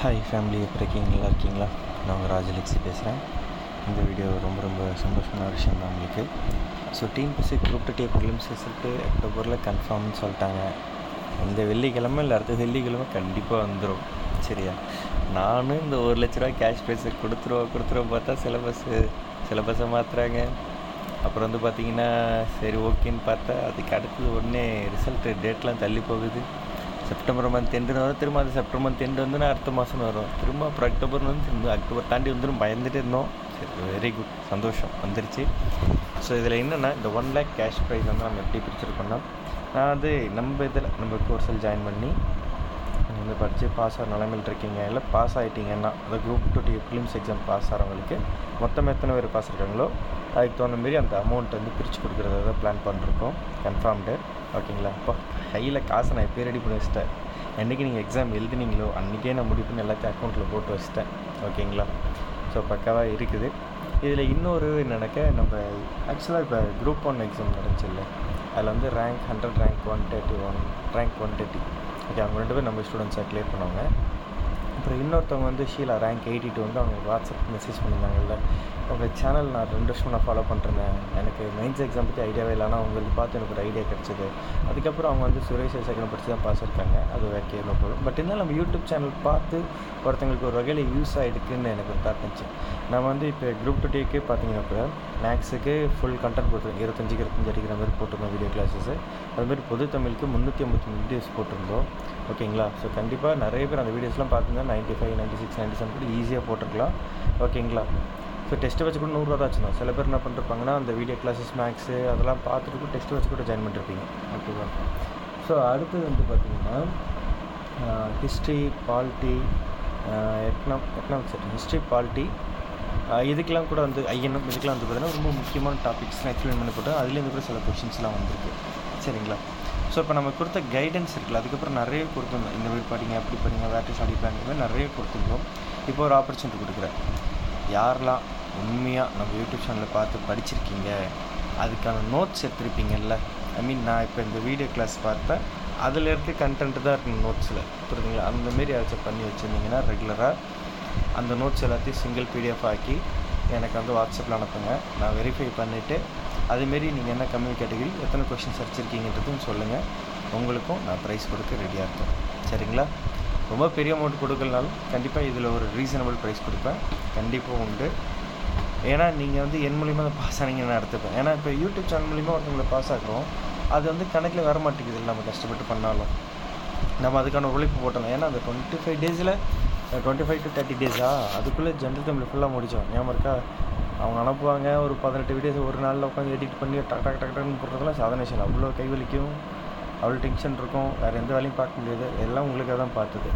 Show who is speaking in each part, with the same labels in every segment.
Speaker 1: Hi family எப்படி இருக்கீங்க? நல்லா இருக்கீங்களா? நான் உங்கள் ராஜலக்ஷி பேசுகிறேன் இந்த வீடியோ ரொம்ப ரொம்ப சந்தோஷமான விஷயம் தான் உங்களுக்கு. ஸோ டீம் பசி குரூப் டே ப்ரிலிம்ஸ் ரிசல்ட்டு அக்டோபரில் கன்ஃபார்ம்னு சொல்லிட்டாங்க. இந்த வெள்ளிக்கிழமை இல்லை அடுத்த வெள்ளிக்கிழமை கண்டிப்பாக வந்துடும் சரியா? நானும் இந்த ஒரு லட்ச ரூபா கேஷ் ப்ரைஸ் கொடுத்துருவோம் கொடுத்துருவோம் பார்த்தா சிலபஸ்ஸு சிலபஸை மாற்றுறாங்க அப்புறம் வந்து பார்த்தீங்கன்னா சரி ஓகேன்னு பார்த்தா அதுக்கு அடுத்தது உடனே ரிசல்ட்டு டேட்லாம் தள்ளி போகுது. செப்டம்பர் மந்த் எண்டு வரும். திரும்ப அது செப்டம்பர் மந்த் எண்டு வந்து அடுத்த மாதம் வரும். திரும்ப அப்புறம் அக்டோபர் வந்து திரும்ப அக்டோபர் தாண்டி வந்துடும் பயந்துட்டு இருந்தோம். சரி வெரி குட் சந்தோஷம். வந்துருச்சு. ஸோ இதில் என்னென்னா இந்த ஒன் லேக் கேஷ் ப்ரைஸ் வந்து நம்ம எப்படி பிரிச்சிருக்கோம்னா நான் வந்து நம்ம இதில் நம்ம கோர்ஸில் ஜாயின் பண்ணி நீங்கள் வந்து படித்து பாஸ் ஆகிற நிலைமையில் இருக்கீங்க. இல்லை பாஸ் ஆகிட்டீங்கன்னா அந்த குரூப் டூ டி ஃபிலிம்ஸ் எக்ஸாம் பாஸ் ஆகிறவங்களுக்கு மொத்தம் எத்தனை பேர் பாஸ் இருக்காங்களோ அதுக்கு தகுந்த மாரி அந்த அமௌண்ட் வந்து பிரித்து கொடுக்குறத தான் பிளான் பண்ணிருக்கோம். கன்ஃபார்ம்டு ஓகேங்களா? அப்போ கையில் காசை நான் இப்போ ரெடி பண்ணி வச்சிட்டேன். என்றைக்கு நீங்கள் எக்ஸாம் எழுதுனீங்களோ அன்றைக்கே நான் முடிவு பண்ணி எல்லாத்தையும் அக்கௌண்ட்டில் போட்டு வச்சிட்டேன். ஓகேங்களா? ஸோ பக்காவாக இருக்குது. இதில் இன்னொரு என்னன்னாக்க நம்ம ஆக்சுவலாக இப்போ குரூப் ஒன் எக்ஸாம் நடந்துச்சு இல்லை அதில் வந்து rank hundred rank one thirty one rank one thirty okay அவங்க ரெண்டு பேர் நம்ம ஸ்டூடெண்ட்ஸாக கிளியர் பண்ணுவாங்க. அப்புறம் இன்னொருத்தவங்க வந்து ஷீலா ரேங்க் எயிட்டி டூ வந்து அவங்க வாட்ஸ்அப் மெசேஜ் பண்ணியிருந்தாங்கல்ல. உங்கள் சேனல் நான் ரெண்டு வருஷம் நான் ஃபாலோ பண்ணுறேன் எனக்கு மெயின்ஸ் எக்ஸாம் பற்றி ஐடியாவே இல்லை. ஆனால் உங்களுக்கு பார்த்து எனக்கு ஒரு ஐடியா கிடச்சிது. அதுக்கப்புறம் அவங்க வந்து சுரேஷ் செகண்ட் படித்து தான் பாஸ் இருக்காங்க அது ஓகே எவ்வளோ போதும் பட் இருந்தாலும் நம்ம யூடியூப் சேனல் பார்த்து ஒருத்தங்களுக்கு ஒரு வகையில் யூஸ் ஆகிடுக்குன்னு எனக்கு ஒரு தாட் இருந்துச்சு. நம்ம வந்து இப்போ குரூப் டூ டேக்கு பார்த்தீங்கன்னா கூட மேக்ஸுக்கு ஃபுல் கண்டென்ட் போட்டுருக்கோம் இருபத்தஞ்சி இருபத்தஞ்சு அடிக்கிற மாதிரி போட்டிருந்தோம் வீடியோ கிளாஸஸ் அதுமாதிரி பொது தமிழுக்கு முந்நூற்றி ஐம்பத்தி வீடியோஸ் போட்டிருந்தோம். ஓகேங்களா ஸோ கண்டிப்பாக நிறைய பேர் அந்த வீடியோஸ்லாம் பார்த்துருந்தா ninety five ninety six ninety seven கூட ஈஸியாக போட்டிருக்கலாம் ஓகேங்களா ஸோ டெஸ்ட்டு வச்சு கூட நூறுரூவா தான் வச்சுருந்தோம். சில பேர் என்ன பண்ணிருப்பாங்கன்னா அந்த வீடியோ கிளாஸஸ் மேக்ஸு அதெல்லாம் பார்த்துட்டு கூட டெஸ்ட்டு வச்சு கூட ஜாயின் பண்ணிருப்பீங்க. ஓகேவா ஸோ அடுத்தது வந்து பார்த்திங்கன்னா history polity econ economics history polity இதுக்கெல்லாம் கூட வந்து ஐஎன்எம் இதுக்கெல்லாம் வந்து பார்த்தீங்கன்னா ரொம்ப முக்கியமான டாபிக்ஸ் எக்ஸ்பிளைன் பண்ணி போட்டு அதுலேருந்து கூட சில கொஷின்ஸ்லாம் வந்திருக்கு. சரிங்களா? ஸோ இப்போ நம்ம கொடுத்த கைடன்ஸ் இருக்குல்ல அதுக்கப்புறம் நிறைய கொடுத்துருந்தோம். இந்த மாதிரி படிங்க அப்படி படிங்க வேட்டை சாடி பிளான் நிறைய கொடுத்துருந்தோம். இப்போ ஒரு ஆப்பர்ச்சுனிட்டி கொடுக்குறேன். யாரெல்லாம் உண்மையாக நம்ம யூடியூப் சேனலில் பார்த்து படிச்சிருக்கீங்க? அதுக்கான நோட்ஸ் எடுத்துருப்பீங்கல்ல? ஐ மீன் நான் இப்போ இந்த வீடியோ கிளாஸ் பார்த்தேன் அதில் இருக்க கண்டென்ட் தான் இருக்கும் நோட்ஸில் புரியுதுங்களா அந்தமாரி ஏதாச்சும் பண்ணி வச்சுருந்தீங்கன்னா ரெகுலராக அந்த நோட்ஸ் எல்லாத்தையும் சிங்கிள் பிடிஎஃப் ஆக்கி எனக்கு வந்து வாட்ஸ்அப்பில் அனுப்புங்க. நான் வெரிஃபை பண்ணிவிட்டு அதுமாரி நீங்கள் என்ன கம்மி கேட்டகரி எத்தனை கொஷின்ஸ் அடிச்சிருக்கீங்கன்றதும் சொல்லுங்கள் உங்களுக்கும் நான் ப்ரைஸ் கொடுக்க ரெடியாக இருக்கேன். சரிங்களா? ரொம்ப பெரிய அமௌண்ட் கொடுக்கலனாலும் கண்டிப்பாக இதில் ஒரு ரீசனபிள் ப்ரைஸ் கொடுப்பேன். கண்டிப்பாக உண்டு. ஏன்னா நீங்கள் வந்து என் மூலிமா அதை பாஸ் ஆனீங்கன்னு நான் எடுத்துப்பேன். ஏன்னா இப்போ யூடியூப் சேனல் மூலிமா ஒருத்தவங்களை பாஸ் ஆகிறோம். அது வந்து கணக்கில் வர மாட்டேங்குது நம்ம கஷ்டப்பட்டு பண்ணாலும். நம்ம அதுக்கான உழைப்பு போட்டோம் ஏன்னா அந்த டுவெண்ட்டி ஃபைவ் டேஸில் டுவெண்ட்டி ஃபைவ் டு தேர்ட்டி டேஸா அதுக்குள்ளே ஜென்ரல் தமிழ் ஃபுல்லாக முடித்தோம் ஞாபகம் இருக்கா? அவங்க அனுப்புவாங்க ஒரு பதினெட்டு வீடியோஸ் ஒரு நாளில் உட்காந்து எடிட் பண்ணி டக் டக் டக் டக்னு போடுறதுலாம் சாதனை செய்யலாம் அவ்வளோ கைவலிக்கும் அவ்வளோ டென்ஷன் இருக்கும். வேறு எந்த வேலையும் பார்க்க முடியாது. எல்லாம் உங்களுக்காக தான் பார்த்தது.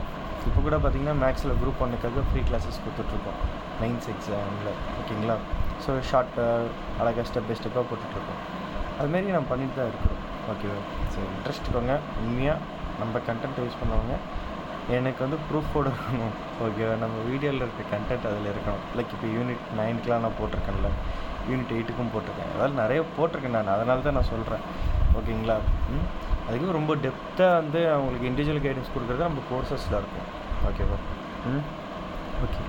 Speaker 1: இப்போ கூட பார்த்தீங்கன்னா மேக்ஸில் குரூப் ஒன்றுக்காக ஃப்ரீ கிளாஸஸ் கொடுத்துட்ருக்கோம். நைன்த் எக்ஸாமில் ஓகேங்களா? ஸோ ஷார்ட் அழகாக ஸ்டெப் பை ஸ்டெப்பாக போட்டுட்ருக்கோம். அதுமாரி நம்ம பண்ணிட்டு தான் இருக்கிறோம். ஓகேவா சரி இன்ட்ரெஸ்ட் இருக்கோங்க உண்மையாக நம்ம கண்டென்ட் யூஸ் பண்ணவங்க எனக்கு வந்து ப்ரூஃபோடு இருக்கணும் ஓகேவா நம்ம வீடியோவில் இருக்க கண்டென்ட் அதில் இருக்கணும். லைக் இப்போ யூனிட் நைனுக்கெலாம் நான் போட்டிருக்கேன்ல. யூனிட் எயிட்டுக்கும் போட்டிருக்கேன். அதாவது நிறைய போட்டிருக்கேன் நான். அதனால தான் நான் சொல்கிறேன் ஓகேங்களா ம்? அதுக்கு ரொம்ப டெப்த்தாக வந்து அவங்களுக்கு இண்டிவிஜுவல் கைடன்ஸ் கொடுக்குறது நம்ம கோர்சஸில் இருக்கும். ஓகேவா ம். ஓகே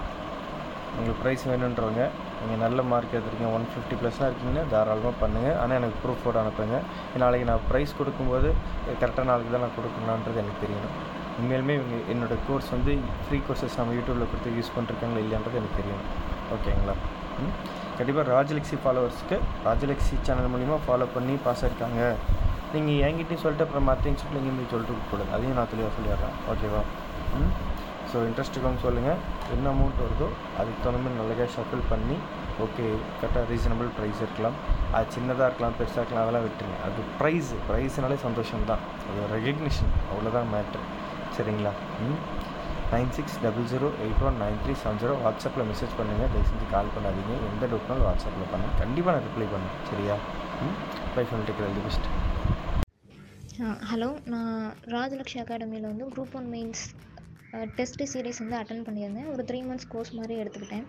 Speaker 1: உங்களுக்கு ப்ரைஸ் வேணுன்றவங்க நீங்கள் நல்ல மார்க் எடுத்துருக்கீங்க ஒன் ஃபிஃப்டி ப்ளஸ்லாம் இருக்கீங்கன்னா தாராளமாக பண்ணுங்கள் ஆனால் எனக்கு ப்ரூஃபோடு அனுப்புங்க. நாளைக்கு நான் ப்ரைஸ் கொடுக்கும்போது கரெக்டாக நாளைக்கு தான் நான் கொடுக்கணுன்றது எனக்கு தெரியணும். உண்மையிலுமே இவங்க என்னோடய கோர்ஸ் வந்து ஃப்ரீ கோர்சஸ் நம்ம யூடியூப்பில் கொடுத்து யூஸ் பண்ணிருக்காங்களா இல்லையான்றது எனக்கு தெரியணும். ஓகேங்களா ம். கண்டிப்பாக ராஜலக்ஷி ஃபாலோவர்ஸ்க்கு ராஜலக்ஷி சேனல் மூலிமா ஃபாலோ பண்ணி பாஸ் ஆயிருக்காங்க. நீங்கள் என்கிட்டையும் சொல்லிட்டு அப்புறம் மற்ற இன்ஸ்டியூட்டில் சொல்லிட்டு கூடாது. அதையும் நான் தெளிவாக சொல்லிடுறேன். ஓகேவா ம்? ஸோ இன்ட்ரெஸ்ட் இருக்கவங்க சொல்லுங்கள் என்ன அமௌண்ட் வருதோ அதுக்கு தகுந்த மாதிரி நல்லதாக ஷஃபிள் பண்ணி ஓகே கரெக்டாக ரீசனபிள் ப்ரைஸ் இருக்கலாம். அது சின்னதாக இருக்கலாம் பெருசாக இருக்கலாம் அதெல்லாம் விட்டுருங்க. அது ப்ரைஸ் ப்ரைஸ்னாலே சந்தோஷம் தான் அது ரெகக்னிஷன் அவ்வளோதான் மேட்ரு சரிங்களா? ம்? Nine six double zero eight one nine three seven zero வாட்ஸ்அப்பில் மெசேஜ் பண்ணுங்கள் தயவு செஞ்சு கால் பண்ணாதீங்க. எந்த டவுட்னாலும் வாட்ஸ்அப்பில் பண்ணுங்கள் கண்டிப்பாக நான் ரிப்ளை பண்ணேன் சரியா? ம்? பை பண்ணிட்டு தி பெஸ்ட்
Speaker 2: ஹலோ. நான் ராஜலக்ஷ்மி அகாடமியில் வந்து group one mains test series வந்து அட்டன் பண்ணியிருந்தேன். ஒரு த்ரீ மந்த்ஸ் கோர்ஸ் மாதிரி எடுத்துக்கிட்டேன்.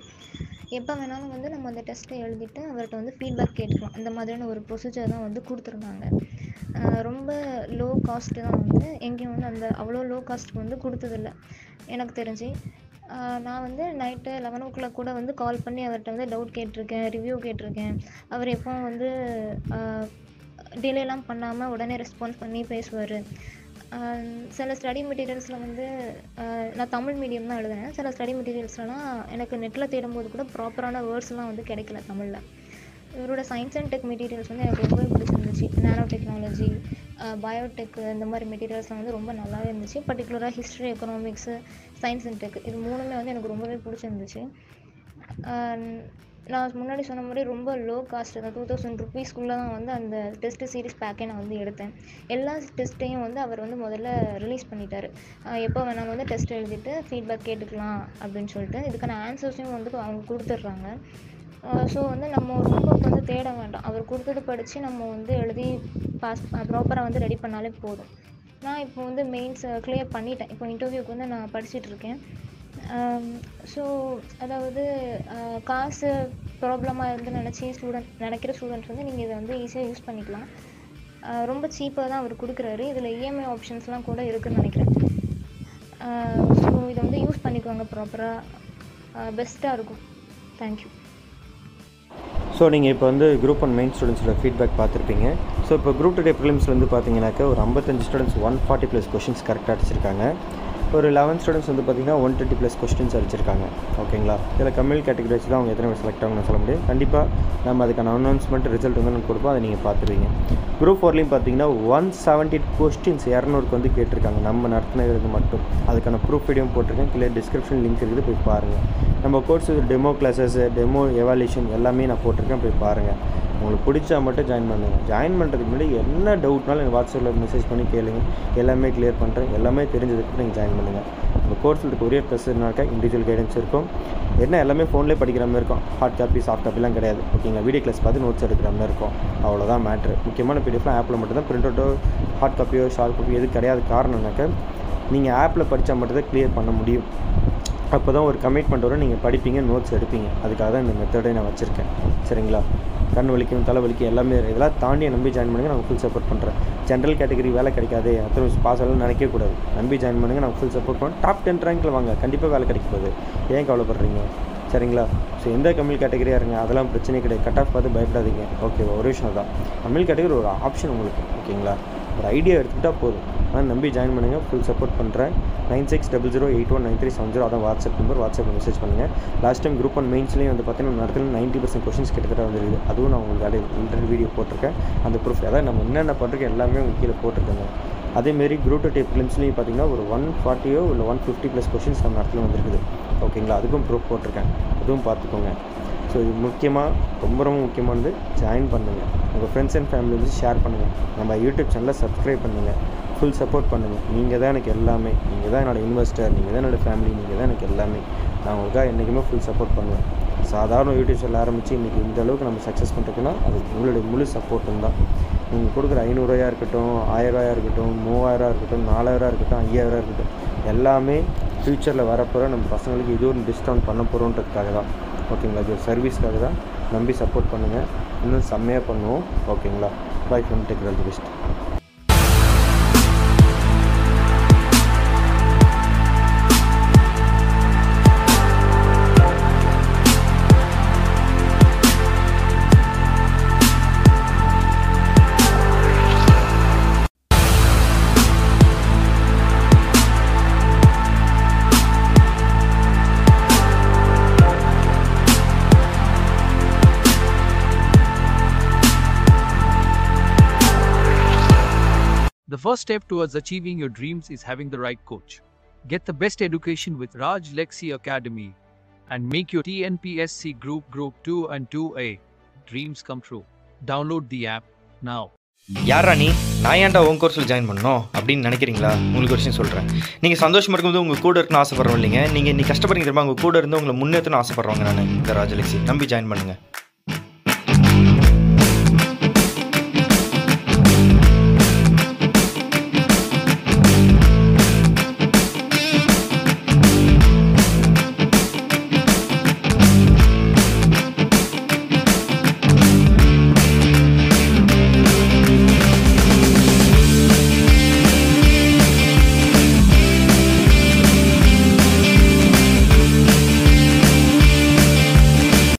Speaker 2: எப்போ வேணாலும் வந்து நம்ம அந்த டெஸ்ட்டை எழுதிட்டு அவர்கிட்ட வந்து ஃபீட்பேக் கேட்கலாம் அந்த மாதிரியான ஒரு ப்ரொசீஜர் தான் வந்து கொடுத்துருந்தாங்க. ரொம்ப லோ காஸ்ட்டு தான் வந்து. எங்கேயும் வந்து அந்த அவ்வளோ லோ காஸ்ட்டுக்கு வந்து கொடுத்ததில்ல. எனக்கு தெரிஞ்சு. நான் வந்து நைட்டு லெவன் ஓ கிளாக் கூட வந்து கால் பண்ணி அவர்கிட்ட வந்து டவுட் கேட்டிருக்கேன் ரிவ்யூ கேட்டிருக்கேன். அவர் எப்போ வந்து டிலேலாம் பண்ணாமல் உடனே ரெஸ்பான்ஸ் பண்ணி பேசுவார். சில ஸ்டடி மெட்டீரியல்ஸில் வந்து நான் தமிழ் மீடியம் தான் எழுதுனேன் சில ஸ்டடி மெட்டீரியல்ஸ்லாம் எனக்கு நெட்டில் தேடும்போது கூட ப்ராப்பரான வேர்ட்ஸ்லாம் வந்து கிடைக்கல தமிழில். இவரோட சயின்ஸ் அண்ட் டெக் மெட்டீரியல்ஸ் வந்து எனக்கு ரொம்பவே பிடிச்சிருந்துச்சு. நானோ டெக்னாலஜி பயோடெக் இந்த மாதிரி மெட்டீரியல்ஸ்லாம் வந்து ரொம்ப நல்லாவே இருந்துச்சு. பர்டிகுலராக history economics science and tech இது மூணுமே வந்து எனக்கு ரொம்பவே பிடிச்சிருந்துச்சு. நான் முன்னாடி சொன்ன மாதிரி ரொம்ப லோ காஸ்ட் தான் டூ தௌசண்ட் ருபீஸ்க்குள்ளே தான் வந்து அந்த டெஸ்ட் சீரிஸ் பேக்கே நான் வந்து எடுத்தேன். எல்லா டெஸ்ட்டையும் வந்து அவர் வந்து முதல்ல ரிலீஸ் பண்ணிட்டார். எப்போ வேணாலும் வந்து டெஸ்ட் எழுதிட்டு ஃபீட்பேக் கேட்டுக்கலாம் அப்படின்னு சொல்லிட்டு இதுக்கான ஆன்சர்ஸையும் வந்து அவங்க கொடுத்துட்றாங்க. ஸோ வந்து நம்ம ரொம்ப வந்து தேட வேண்டாம். அவர் கொடுத்தது படித்து நம்ம வந்து எழுதி பாஸ் ப்ராப்பராக வந்து ரெடி பண்ணாலே போதும். நான் இப்போ வந்து மெயின்ஸ் கிளியர் பண்ணிட்டேன். இப்போ இன்டர்வியூக்கு வந்து நான் படிச்சுட்ருக்கேன் Um, ஸோ அதாவது uh, காசு ப்ராப்ளமாக இருந்து நினச்சி ஸ்டூடெண்ட் நினைக்கிற ஸ்டூடெண்ட்ஸ் வந்து நீங்கள் இதை வந்து ஈஸியாக யூஸ் பண்ணிக்கலாம். Uh, ரொம்ப சீப்பாக தான் அவர் கொடுக்குறாரு. இதில் இஎம்ஐ ஆப்ஷன்ஸ்லாம் கூட இருக்குன்னு நினைக்கிறேன். Uh, ஸோ இதை வந்து யூஸ் பண்ணிக்கோங்க ப்ராப்பராக பெஸ்ட்டாக இருக்கும். தேங்க்யூ
Speaker 1: ஸோ நீங்கள் இப்போ வந்து குரூப் ஒன் மெயின் ஸ்டூடெண்ட்ஸோட ஃபீட்பேக் பார்த்துருப்பீங்க. ஸோ இப்போ குரூப் டே ப்ரிலிம்ஸ் வந்து பார்த்தீங்கன்னாக்கா ஒரு ஐம்பத்தஞ்சு students one forty plus questions கரெக்டாக அடிச்சிருக்காங்க. ஒரு லெவன்த் ஸ்டூடெண்ட்ஸ் வந்து பார்த்தீங்கன்னா ஒன் டுவெண்ட்டி ப்ளஸ் கொஸ்டின்ஸ் அடிச்சிருக்காங்க. ஓகேங்களா இதில் தமிழ் கேட்டகரி வச்சு தான் அவங்க எத்தனை பேர் செலக்ட் ஆகணும்னு சொல்ல முடியும். கண்டிப்பாக நம்ம அதுக்கான அனௌன்ஸ்மெண்ட் ரிசல்ட் வந்து நம்ம கொடுப்போம். அதை நீங்கள் பார்த்துருவீங்க. குரூப் ஃபோர்லேயும் பார்த்தீங்கன்னா ஒன் செவன்ட்டி கொஸ்டின்ஸ் இரநூறுக்கு வந்து கேட்டிருக்காங்க. நம்ம நடத்தினது மட்டும். அதுக்கான ப்ரூஃப் வீடியோ போட்டிருக்கேன். கீழே டிஸ்கிரிப்ஷன் லிங்க் இருக்குது. போய் பாருங்கள் நம்ம course demo classes demo evaluation எல்லாமே நான் போட்டிருக்கேன். போய் பாருங்கள் உங்களுக்கு பிடிச்சா மட்டும் ஜாயின் பண்ணுங்கள் ஜாயின் பண்ணுறதுக்கு முன்னாடி என்ன டவுட்னாலும் எனக்கு வாட்ஸ்அப்பில் மெசேஜ் பண்ணி கேளுங்க. எல்லாமே கிளியர் பண்ணுறேன் எல்லாமே தெரிஞ்சதுக்கு நீங்கள் ஜாயின் பண்ணுங்கள் நம்ம கோர்ஸில் இருக்க ஒரே ப்ளஸ்னாக்கா இண்டிவிஜுவல் கைடன்ஸ் இருக்கும். என்ன? எல்லாமே ஃபோன்லேயே படிக்கிற மாதிரி இருக்கும். ஹார்ட் காப்பி சாஃப்ட் காப்பிலாம் கிடையாது. ஓகேங்களா வீடியோ கிளாஸ் பார்த்து நோட்ஸ் எடுக்கிற மாதிரி இருக்கும். அவ்வளோதான் மேட்ரு முக்கியமான பிடிஎஃப்லாம் ஆப்பில் மட்டும்தான் பிரிண்ட் அவுட்டோ ஹார்ட் காப்பியோ ஷார்ட் காப்பி எது கிடையாது. காரணம்னாக்கா நீங்கள் ஆப்பில் படித்தா மட்டும்தான் கிளியர் பண்ண முடியும். அப்போ தான் ஒரு கமிட்மெண்ட்டோட நீங்கள் படிப்பீங்க நோட்ஸ் எடுப்பீங்க. அதுக்காக தான் இந்த மெத்தடை நான் வச்சுருக்கேன். சரிங்களா? கண் வலிக்கும் தலை வலிக்கும் எல்லாமே இதெல்லாம் தாண்டி நம்பி ஜாயின் பண்ணுங்கள் நான் ஃபுல் சப்போர்ட் பண்ணுறேன் ஜென்ரல் கேட்டகரி வேலை கிடைக்காது அத்தனை பாஸ் ஆகலாம் நினைக்கக்கூடாது நம்பி ஜாயின் பண்ணுங்கள் நான் ஃபுல் சப்போர்ட் பண்ணுறேன் டாப் டென் ரேங்கில் வாங்க கண்டிப்பாக வேலை கிடைக்க போகுது. ஏன் கவலைப்படுறீங்க? சரிங்களா? ஸோ எந்த தமிழ் கேட்டகரியாக இருங்க அதெல்லாம் பிரச்சனை கிடையாது. கட் ஆஃப் பார்த்து பயப்படாதீங்க. ஓகே ஒரு விஷயம் தான் தமிழ் கேட்டகரி ஒரு ஆப்ஷன் உங்களுக்கு ஓகேங்களா ஒரு ஐடியா எடுத்துக்கிட்டால் போதும். ஆனால் நம்பி ஜாயின் பண்ணுங்கள் ஃபுல் சப்போர்ட் பண்ணுறேன் nine six double zero eight one nine three seven zero அதான் வாட்ஸ்அப் நம்பர் வாட்ஸ்அப் மெசேஜ் பண்ணுங்கள் லாஸ்ட் டைம் குரூப் ஒன் மெயின்ஸ்லேயும் வந்து பார்த்தீங்கன்னா நடத்துல நைன்ட்டி பர்சன்ட் கொஷின்ஸ் கிட்டத்தட்ட வந்துருக்குது அதுவும் நான் உங்களுக்கு அதை இன்டர்வியூ வீடியோ போட்டிருக்கேன். அந்த ப்ரூஃப் அதாவது நம்ம என்னென்ன பண்ணுறோம் எல்லாமே உங்களுக்கு கீழே போட்டிருக்கேங்க. அதேமாரி குரூப் டூ டேப் ஃபிலிம்ஸ்லேயும் பார்த்தீங்கன்னா ஒரு ஒன் ஃபார்ட்டியோ இல்லை ஒன் ஃபிஃப்டி ப்ளஸ் கொஷின்ஸ் நம்ம இடத்துல வந்துருக்குது. ஓகேங்களா அதுக்கும் ப்ரூஃப் போட்டிருக்கேன். அதுவும் பார்த்துக்கோங்க ஸோ இது முக்கியமாக ரொம்ப ரொம்ப முக்கியமானது ஜாயின் பண்ணுங்கள் உங்கள் ஃப்ரெண்ட்ஸ் அண்ட் ஃபேமிலி வந்து ஷேர் பண்ணுங்கள் நம்ம யூடியூப் சேனலை சப்ஸ்கிரைப் பண்ணுங்கள் ஃபுல் சப்போர்ட் பண்ணுங்கள் நீங்கள் தான் எனக்கு எல்லாமே. நீங்கள் தான் என்னோடய இன்வெஸ்டர் நீங்கள் தான் என்னோடய ஃபேமிலி நீங்கள் தான் எனக்கு எல்லாமே. நான் உங்களுக்காக என்றைக்குமே ஃபுல் சப்போர்ட் பண்ணுவேன். சாதாரண யூடியூப் சேனல் ஆரம்பித்து இன்றைக்கி இந்த அளவுக்கு நம்ம சக்ஸஸ் பண்ணுறதுக்குன்னா அது உங்களுடைய முழு சப்போர்ட்டும் தான். நீங்கள் கொடுக்குற ஐநூறுரூவாயாக இருக்கட்டும் ஆயிரரூவாயாக இருக்கட்டும் மூவாயிரம் இருக்கட்டும் நாலாயிரம் இருக்கட்டும் ஐயாயிரரூவா இருக்கட்டும் எல்லாமே ஃப்யூச்சரில் வரப்போகிற நம்ம பசங்களுக்கு இது ஒரு டிஸ்கவுண்ட் பண்ண போகிறோன்றதுக்காக தான். ஓகேங்களா இது ஒரு சர்வீஸ்க்காக தான். நம்பி சப்போர்ட் பண்ணுங்கள் இன்னும் செம்மையாக பண்ணுவோம். ஓகேங்களா bye friend take the best
Speaker 3: The first step towards achieving your dreams is having the right coach. Get the best education with Raj Lexi Academy and make your TNPSC Group Group 2 and 2A dreams come true. Download the app now.
Speaker 4: யாரா நீ? நான் ஏன்டா உன் கோர்ஸில் join பண்ணணும் அப்படின்னு நினைக்கிறீங்களா? உங்களுக்கு ஒரு விஷயம் சொல்கிறேன் நீங்கள் சந்தோஷமாக இருக்கும்போது உங்கள் கூட இருக்கணும்னு ஆசைப்படுறோம் இல்லைங்க. நீங்கள் இன்னைக்கு கஷ்டப்படுறீங்க தெரியுமா? உங்கள் கூட இருந்து உங்களை முன்னேற்றணும் ஆசைப்படுறவங்க நான் இந்த ராஜலட்சி நம்பி ஜாயின் பண்ணுங்கள்